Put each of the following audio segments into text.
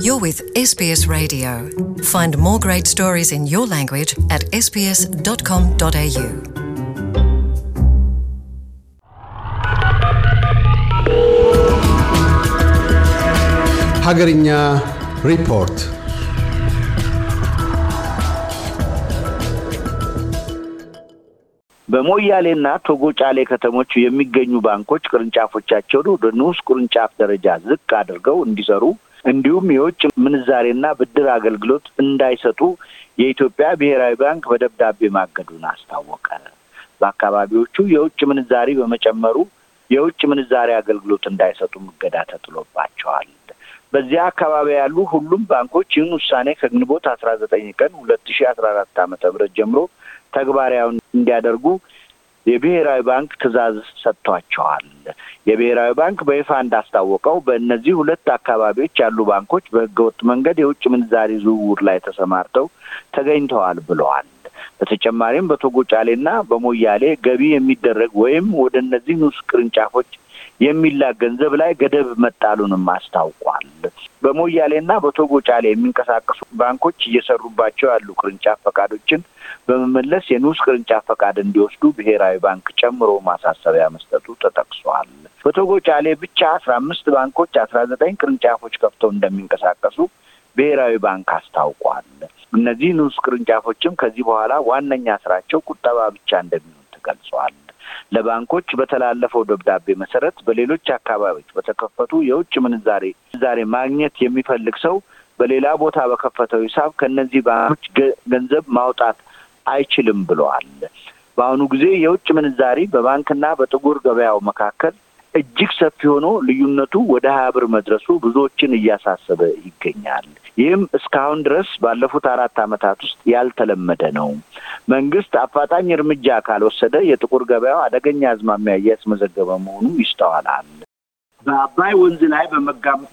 You're with SBS Radio. Find more great stories in your language at sbs.com.au. ሀገርኛ ሪፖርት በሞያሌና ቶጎ ጫሌ ከተሞች የሚገኙ ባንኮች ቅርንጫፎቻቸውን ወደ ንዑስ ቅርንጫፍ ደረጃ ዝቅ አድርገው እንዲሰሩ እንዲሁም የውጭ ምንዛሬና ብድር አገልግሎት እንዳይሰጡ የኢትዮጵያ ብሔራዊ ባንክ በደብዳቤ ማገዱን አስታወቀ። በአካባቢዎቹ የውጭ ምንዛሪ በመጨመሩ የውጭ ምንዛሬ አገልግሎት እንዳይሰጡ እገዳ ተጥሎባቸዋል። በዚያ አካባቢ ያሉ ሁሉም ባንኮች ይህን ውሳኔ ከግንቦት አስራ ዘጠኝ ቀን ሁለት ሺ አስራ አራት ዓመተ ምህረት ጀምሮ ተግባራዊ እንዲያደርጉ የብሔራዊ ባንክ ትዕዛዝ ሰጥቷቸዋል። የብሔራዊ ባንክ በይፋ እንዳስታወቀው በእነዚህ ሁለት አካባቢዎች ያሉ ባንኮች በህገወጥ መንገድ የውጭ ምንዛሪ ዝውውር ላይ ተሰማርተው ተገኝተዋል ብለዋል። በተጨማሪም በቶጎ ጫሌና በሞያሌ ገቢ የሚደረግ ወይም ወደ እነዚህ ንዑስ ቅርንጫፎች የሚላክ ገንዘብ ላይ ገደብ መጣሉንም አስታውቋል። በሞያሌና በቶጎ ጫሌ የሚንቀሳቀሱ ባንኮች እየሰሩባቸው ያሉ ቅርንጫፍ ፈቃዶችን በመመለስ የንዑስ ቅርንጫፍ ፈቃድ እንዲወስዱ ብሔራዊ ባንክ ጨምሮ ማሳሰቢያ መስጠቱ ተጠቅሷል። በቶጎ ጫሌ ብቻ አስራ አምስት ባንኮች አስራ ዘጠኝ ቅርንጫፎች ከፍተው እንደሚንቀሳቀሱ ብሔራዊ ባንክ አስታውቋል። እነዚህ ንዑስ ቅርንጫፎችም ከዚህ በኋላ ዋነኛ ስራቸው ቁጠባ ብቻ እንደሚሆን ተገልጿል። ለባንኮች በተላለፈው ደብዳቤ መሰረት በሌሎች አካባቢዎች በተከፈቱ የውጭ ምንዛሬ ምንዛሬ ማግኘት የሚፈልግ ሰው በሌላ ቦታ በከፈተው ሂሳብ ከእነዚህ ባንኮች ገንዘብ ማውጣት አይችልም ብለዋል። በአሁኑ ጊዜ የውጭ ምንዛሪ በባንክና በጥቁር ገበያው መካከል እጅግ ሰፊ ሆኖ ልዩነቱ ወደ ሀያ ብር መድረሱ ብዙዎችን እያሳሰበ ይገኛል። ይህም እስካሁን ድረስ ባለፉት አራት ዓመታት ውስጥ ያልተለመደ ነው። መንግስት አፋጣኝ እርምጃ ካልወሰደ የጥቁር ገበያው አደገኛ አዝማሚያ እያስመዘገበ መሆኑ ይስተዋላል። በአባይ ወንዝ ላይ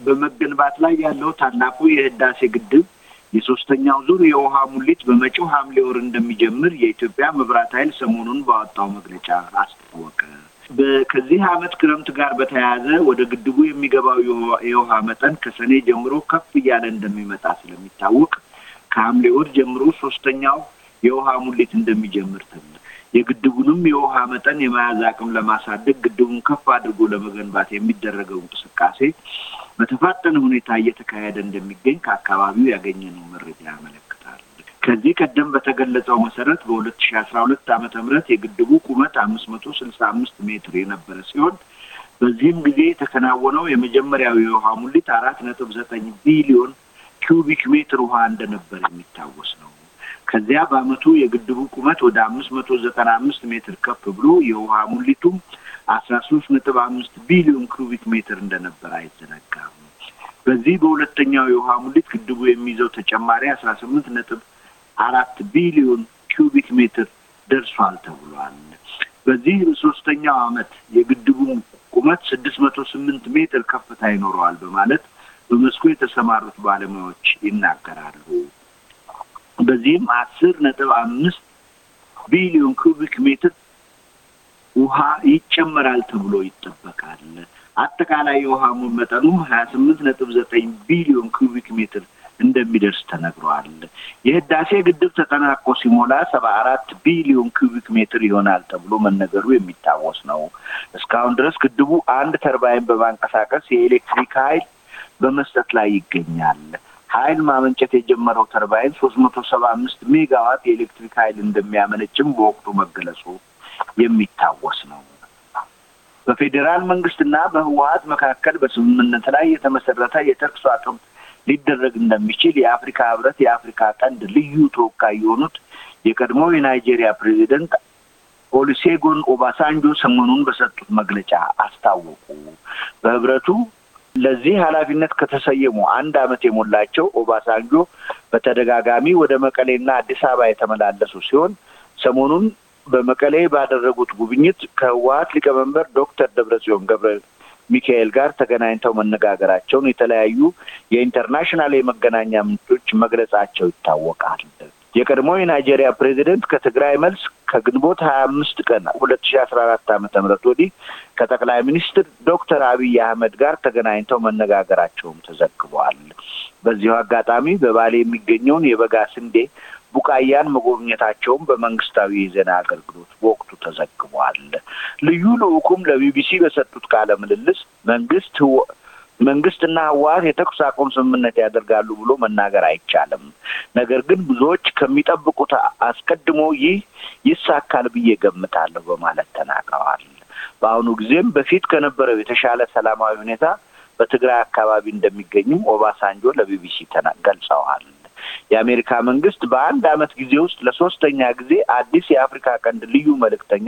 በመገንባት ላይ ያለው ታላቁ የህዳሴ ግድብ የሶስተኛው ዙር የውሃ ሙሊት በመጪው ሐምሌ ወር እንደሚጀምር የኢትዮጵያ መብራት ኃይል ሰሞኑን ባወጣው መግለጫ አስታወቀ። ከዚህ ዓመት ክረምት ጋር በተያያዘ ወደ ግድቡ የሚገባው የውሃ መጠን ከሰኔ ጀምሮ ከፍ እያለ እንደሚመጣ ስለሚታወቅ ከሐምሌ ወር ጀምሮ ሶስተኛው የውሃ ሙሊት እንደሚጀምር ተብለ የግድቡንም የውሃ መጠን የመያዝ አቅም ለማሳደግ ግድቡን ከፍ አድርጎ ለመገንባት የሚደረገው እንቅስቃሴ በተፋጠነ ሁኔታ እየተካሄደ እንደሚገኝ ከአካባቢው ያገኘነው መረጃ ያመለክታል። ከዚህ ቀደም በተገለጸው መሰረት በሁለት ሺ አስራ ሁለት ዓመተ ምህረት የግድቡ ቁመት አምስት መቶ ስልሳ አምስት ሜትር የነበረ ሲሆን በዚህም ጊዜ የተከናወነው የመጀመሪያው የውሃ ሙሊት አራት ነጥብ ዘጠኝ ቢሊዮን ኪዩቢክ ሜትር ውሃ እንደነበር የሚታወስ ነው። ከዚያ በአመቱ የግድቡ ቁመት ወደ አምስት መቶ ዘጠና አምስት ሜትር ከፍ ብሎ የውሃ ሙሊቱም አስራ ሶስት ነጥብ አምስት ቢሊዮን ኩቢክ ሜትር እንደነበር አይዘነጋም። በዚህ በሁለተኛው የውሃ ሙሊት ግድቡ የሚይዘው ተጨማሪ አስራ ስምንት ነጥብ አራት ቢሊዮን ኪዩቢክ ሜትር ደርሷል ተብሏል። በዚህ ሶስተኛው አመት የግድቡ ቁመት ስድስት መቶ ስምንት ሜትር ከፍታ ይኖረዋል በማለት በመስኩ የተሰማሩት ባለሙያዎች ይናገራሉ። በዚህም አስር ነጥብ አምስት ቢሊዮን ኩቢክ ሜትር ውሃ ይጨመራል ተብሎ ይጠበቃል። አጠቃላይ የውሃ መጠኑም ሀያ ስምንት ነጥብ ዘጠኝ ቢሊዮን ኩቢክ ሜትር እንደሚደርስ ተነግሯል። የህዳሴ ግድብ ተጠናቆ ሲሞላ ሰባ አራት ቢሊዮን ኩቢክ ሜትር ይሆናል ተብሎ መነገሩ የሚታወስ ነው። እስካሁን ድረስ ግድቡ አንድ ተርባይን በማንቀሳቀስ የኤሌክትሪክ ኃይል በመስጠት ላይ ይገኛል። ኃይል ማመንጨት የጀመረው ተርባይን ሶስት መቶ ሰባ አምስት ሜጋዋት የኤሌክትሪክ ኃይል እንደሚያመነጭም በወቅቱ መገለጹ የሚታወስ ነው። በፌዴራል መንግስትና በህወሀት መካከል በስምምነት ላይ የተመሰረተ የተኩስ አቁም ሊደረግ እንደሚችል የአፍሪካ ህብረት የአፍሪካ ቀንድ ልዩ ተወካይ የሆኑት የቀድሞ የናይጄሪያ ፕሬዚደንት ኦሉሴጉን ኦባሳንጆ ሰሞኑን በሰጡት መግለጫ አስታወቁ። በህብረቱ ለዚህ ኃላፊነት ከተሰየሙ አንድ ዓመት የሞላቸው ኦባሳንጆ በተደጋጋሚ ወደ መቀሌና አዲስ አበባ የተመላለሱ ሲሆን ሰሞኑን በመቀሌ ባደረጉት ጉብኝት ከህወሀት ሊቀመንበር ዶክተር ደብረጽዮን ገብረ ሚካኤል ጋር ተገናኝተው መነጋገራቸውን የተለያዩ የኢንተርናሽናል የመገናኛ ምንጮች መግለጻቸው ይታወቃል። የቀድሞ የናይጄሪያ ፕሬዚደንት ከትግራይ መልስ ከግንቦት ሀያ አምስት ቀን ሁለት ሺ አስራ አራት ዓመተ ምህረት ወዲህ ከጠቅላይ ሚኒስትር ዶክተር አብይ አህመድ ጋር ተገናኝተው መነጋገራቸውም ተዘግበዋል። በዚሁ አጋጣሚ በባሌ የሚገኘውን የበጋ ስንዴ ቡቃያን መጎብኘታቸውም በመንግስታዊ የዜና አገልግሎት በወቅቱ ተዘግቧል። ልዩ ልዑኩም ለቢቢሲ በሰጡት ቃለ ምልልስ መንግስት መንግስትና ህወሓት የተኩስ አቁም ስምምነት ያደርጋሉ ብሎ መናገር አይቻልም። ነገር ግን ብዙዎች ከሚጠብቁት አስቀድሞ ይህ ይሳካል ብዬ ገምታለሁ በማለት ተናግረዋል። በአሁኑ ጊዜም በፊት ከነበረው የተሻለ ሰላማዊ ሁኔታ በትግራይ አካባቢ እንደሚገኙም ኦባሳንጆ ለቢቢሲ ገልጸዋል። የአሜሪካ መንግስት በአንድ አመት ጊዜ ውስጥ ለሶስተኛ ጊዜ አዲስ የአፍሪካ ቀንድ ልዩ መልእክተኛ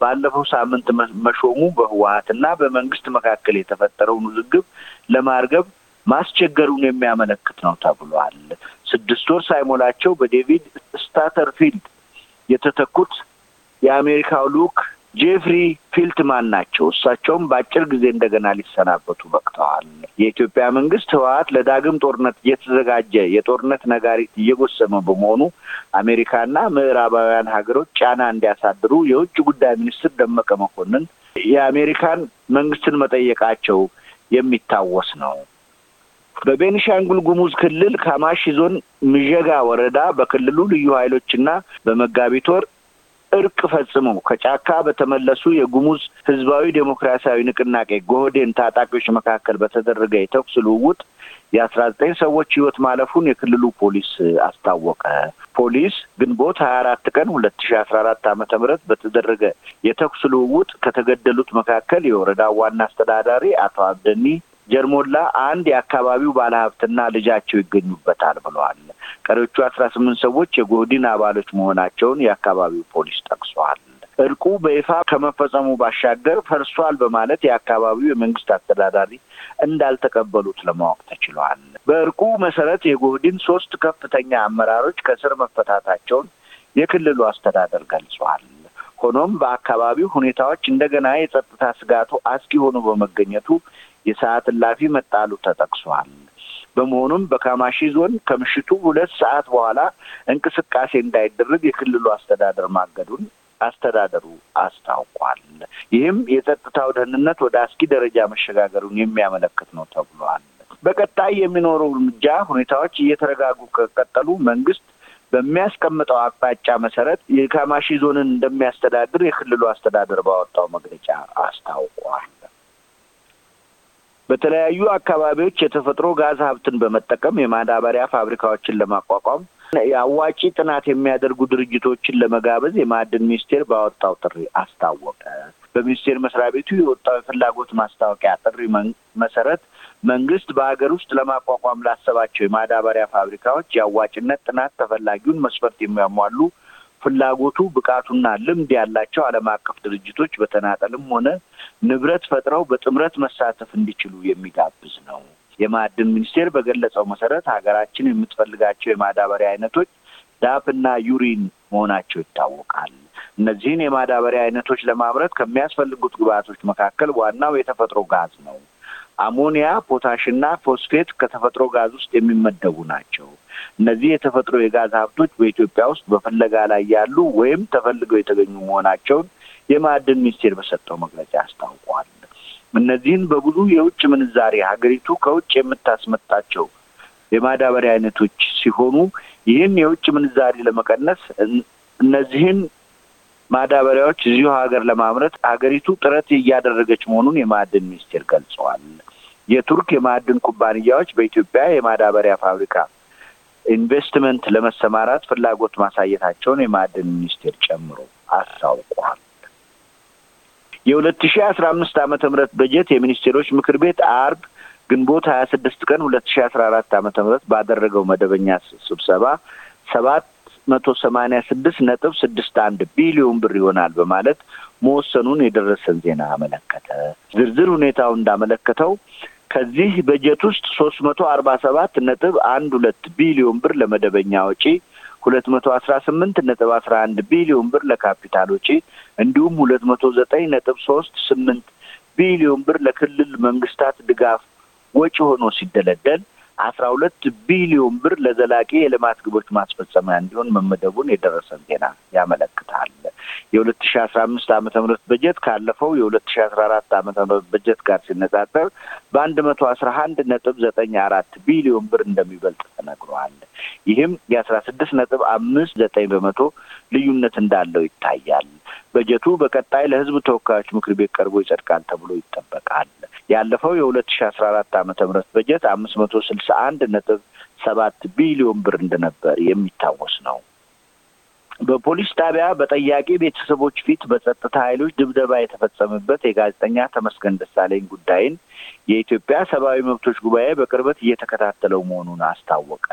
ባለፈው ሳምንት መሾሙ በህወሓትና በመንግስት መካከል የተፈጠረውን ውዝግብ ለማርገብ ማስቸገሩን የሚያመለክት ነው ተብሏል። ስድስት ወር ሳይሞላቸው በዴቪድ ሳተርፊልድ የተተኩት የአሜሪካው ልዑክ ጄፍሪ ፊልትማን ናቸው። እሳቸውም በአጭር ጊዜ እንደገና ሊሰናበቱ በቅተዋል። የኢትዮጵያ መንግስት ህወሓት ለዳግም ጦርነት እየተዘጋጀ የጦርነት ነጋሪት እየጎሰመ በመሆኑ አሜሪካና ምዕራባውያን ሀገሮች ጫና እንዲያሳድሩ የውጭ ጉዳይ ሚኒስትር ደመቀ መኮንን የአሜሪካን መንግስትን መጠየቃቸው የሚታወስ ነው። በቤኒሻንጉል ጉሙዝ ክልል ካማሺ ዞን ምዠጋ ወረዳ በክልሉ ልዩ ኃይሎችና በመጋቢት ወር እርቅ ፈጽመው ከጫካ በተመለሱ የጉሙዝ ህዝባዊ ዴሞክራሲያዊ ንቅናቄ ጎህዴን ታጣቂዎች መካከል በተደረገ የተኩስ ልውውጥ የአስራ ዘጠኝ ሰዎች ህይወት ማለፉን የክልሉ ፖሊስ አስታወቀ። ፖሊስ ግንቦት ሀያ አራት ቀን ሁለት ሺ አስራ አራት ዓመተ ምህረት በተደረገ የተኩስ ልውውጥ ከተገደሉት መካከል የወረዳው ዋና አስተዳዳሪ አቶ አብደኒ ጀርሞላ አንድ የአካባቢው ባለሀብትና ልጃቸው ይገኙበታል ብለዋል። ቀሪዎቹ አስራ ስምንት ሰዎች የጎህዲን አባሎች መሆናቸውን የአካባቢው ፖሊስ ጠቅሷል። እርቁ በይፋ ከመፈጸሙ ባሻገር ፈርሷል በማለት የአካባቢው የመንግስት አስተዳዳሪ እንዳልተቀበሉት ለማወቅ ተችሏል። በእርቁ መሰረት የጎህዲን ሶስት ከፍተኛ አመራሮች ከስር መፈታታቸውን የክልሉ አስተዳደር ገልጿል። ሆኖም በአካባቢው ሁኔታዎች እንደገና የጸጥታ ስጋቱ አስጊ ሆኖ በመገኘቱ የሰዓት እላፊ መጣሉ ተጠቅሷል። በመሆኑም በካማሺ ዞን ከምሽቱ ሁለት ሰዓት በኋላ እንቅስቃሴ እንዳይደረግ የክልሉ አስተዳደር ማገዱን አስተዳደሩ አስታውቋል። ይህም የጸጥታው ደህንነት ወደ አስጊ ደረጃ መሸጋገሩን የሚያመለክት ነው ተብሏል። በቀጣይ የሚኖረው እርምጃ ሁኔታዎች እየተረጋጉ ከቀጠሉ መንግስት በሚያስቀምጠው አቅጣጫ መሰረት የካማሺ ዞንን እንደሚያስተዳድር የክልሉ አስተዳደር ባወጣው መግለጫ አስታውቋል። በተለያዩ አካባቢዎች የተፈጥሮ ጋዝ ሀብትን በመጠቀም የማዳበሪያ ፋብሪካዎችን ለማቋቋም የአዋጪ ጥናት የሚያደርጉ ድርጅቶችን ለመጋበዝ የማዕድን ሚኒስቴር ባወጣው ጥሪ አስታወቀ። በሚኒስቴር መስሪያ ቤቱ የወጣው የፍላጎት ማስታወቂያ ጥሪ መሰረት መንግስት በሀገር ውስጥ ለማቋቋም ላሰባቸው የማዳበሪያ ፋብሪካዎች የአዋጭነት ጥናት ተፈላጊውን መስፈርት የሚያሟሉ ፍላጎቱ ብቃቱና ልምድ ያላቸው ዓለም አቀፍ ድርጅቶች በተናጠልም ሆነ ንብረት ፈጥረው በጥምረት መሳተፍ እንዲችሉ የሚጋብዝ ነው። የማዕድን ሚኒስቴር በገለጸው መሰረት ሀገራችን የምትፈልጋቸው የማዳበሪያ አይነቶች DAP እና ዩሪያ መሆናቸው ይታወቃል። እነዚህን የማዳበሪያ አይነቶች ለማምረት ከሚያስፈልጉት ግብዓቶች መካከል ዋናው የተፈጥሮ ጋዝ ነው። አሞኒያ፣ ፖታሽና ፎስፌት ከተፈጥሮ ጋዝ ውስጥ የሚመደቡ ናቸው። እነዚህ የተፈጥሮ የጋዝ ሀብቶች በኢትዮጵያ ውስጥ በፍለጋ ላይ ያሉ ወይም ተፈልገው የተገኙ መሆናቸውን የማዕድን ሚኒስቴር በሰጠው መግለጫ አስታውቋል። እነዚህን በብዙ የውጭ ምንዛሬ ሀገሪቱ ከውጭ የምታስመጣቸው የማዳበሪያ አይነቶች ሲሆኑ ይህን የውጭ ምንዛሬ ለመቀነስ እነዚህን ማዳበሪያዎች እዚሁ ሀገር ለማምረት ሀገሪቱ ጥረት እያደረገች መሆኑን የማዕድን ሚኒስቴር ገልጸዋል። የቱርክ የማዕድን ኩባንያዎች በኢትዮጵያ የማዳበሪያ ፋብሪካ ኢንቨስትመንት ለመሰማራት ፍላጎት ማሳየታቸውን የማዕድን ሚኒስቴር ጨምሮ አስታውቋል። የሁለት ሺ አስራ አምስት ዓመተ ምህረት በጀት የሚኒስቴሮች ምክር ቤት አርብ ግንቦት ሀያ ስድስት ቀን ሁለት ሺ አስራ አራት ዓመተ ምህረት ባደረገው መደበኛ ስብሰባ ሰባት መቶ ሰማኒያ ስድስት ነጥብ ስድስት አንድ ቢሊዮን ብር ይሆናል በማለት መወሰኑን የደረሰን ዜና አመለከተ። ዝርዝር ሁኔታው እንዳመለከተው ከዚህ በጀት ውስጥ ሶስት መቶ አርባ ሰባት ነጥብ አንድ ሁለት ቢሊዮን ብር ለመደበኛ ወጪ፣ ሁለት መቶ አስራ ስምንት ነጥብ አስራ አንድ ቢሊዮን ብር ለካፒታል ወጪ እንዲሁም ሁለት መቶ ዘጠኝ ነጥብ ሶስት ስምንት ቢሊዮን ብር ለክልል መንግስታት ድጋፍ ወጪ ሆኖ ሲደለደል አስራ ሁለት ቢሊዮን ብር ለዘላቂ የልማት ግቦች ማስፈጸሚያ እንዲሆን መመደቡን የደረሰን ዜና ያመለክታል። የሁለት ሺ አስራ አምስት ዓመተ ምህረት በጀት ካለፈው የሁለት ሺ አስራ አራት ዓመተ ምህረት በጀት ጋር ሲነጻጸር በአንድ መቶ አስራ አንድ ነጥብ ዘጠኝ አራት ቢሊዮን ብር እንደሚበልጥ ተነግሯል። ይህም የአስራ ስድስት ነጥብ አምስት ዘጠኝ በመቶ ልዩነት እንዳለው ይታያል። በጀቱ በቀጣይ ለሕዝብ ተወካዮች ምክር ቤት ቀርቦ ይጸድቃል ተብሎ ይጠበቃል። ያለፈው የሁለት ሺ አስራ አራት ዓመተ ምህረት በጀት አምስት መቶ ስልሳ አንድ ነጥብ ሰባት ቢሊዮን ብር እንደነበር የሚታወስ ነው። በፖሊስ ጣቢያ በጠያቂ ቤተሰቦች ፊት በጸጥታ ኃይሎች ድብደባ የተፈጸመበት የጋዜጠኛ ተመስገን ደሳለኝ ጉዳይን የኢትዮጵያ ሰብአዊ መብቶች ጉባኤ በቅርበት እየተከታተለው መሆኑን አስታወቀ።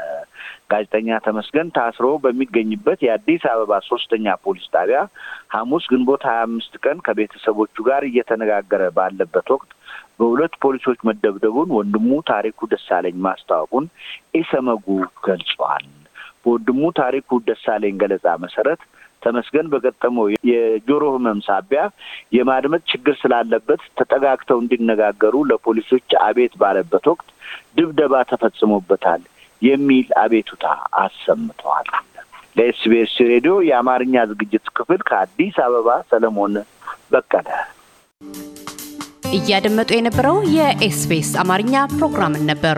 ጋዜጠኛ ተመስገን ታስሮ በሚገኝበት የአዲስ አበባ ሶስተኛ ፖሊስ ጣቢያ ሐሙስ ግንቦት ሀያ አምስት ቀን ከቤተሰቦቹ ጋር እየተነጋገረ ባለበት ወቅት በሁለት ፖሊሶች መደብደቡን ወንድሙ ታሪኩ ደሳለኝ ማስታወቁን ኢሰመጉ ገልጿል። በወንድሙ ታሪኩ ደሳለኝ ገለጻ መሰረት ተመስገን በገጠመው የጆሮ ሕመም ሳቢያ የማድመጥ ችግር ስላለበት ተጠጋግተው እንዲነጋገሩ ለፖሊሶች አቤት ባለበት ወቅት ድብደባ ተፈጽሞበታል የሚል አቤቱታ አሰምተዋል። ለኤስቢኤስ ሬዲዮ የአማርኛ ዝግጅት ክፍል ከአዲስ አበባ ሰለሞን በቀለ። እያደመጡ የነበረው የኤስቢኤስ አማርኛ ፕሮግራምን ነበር።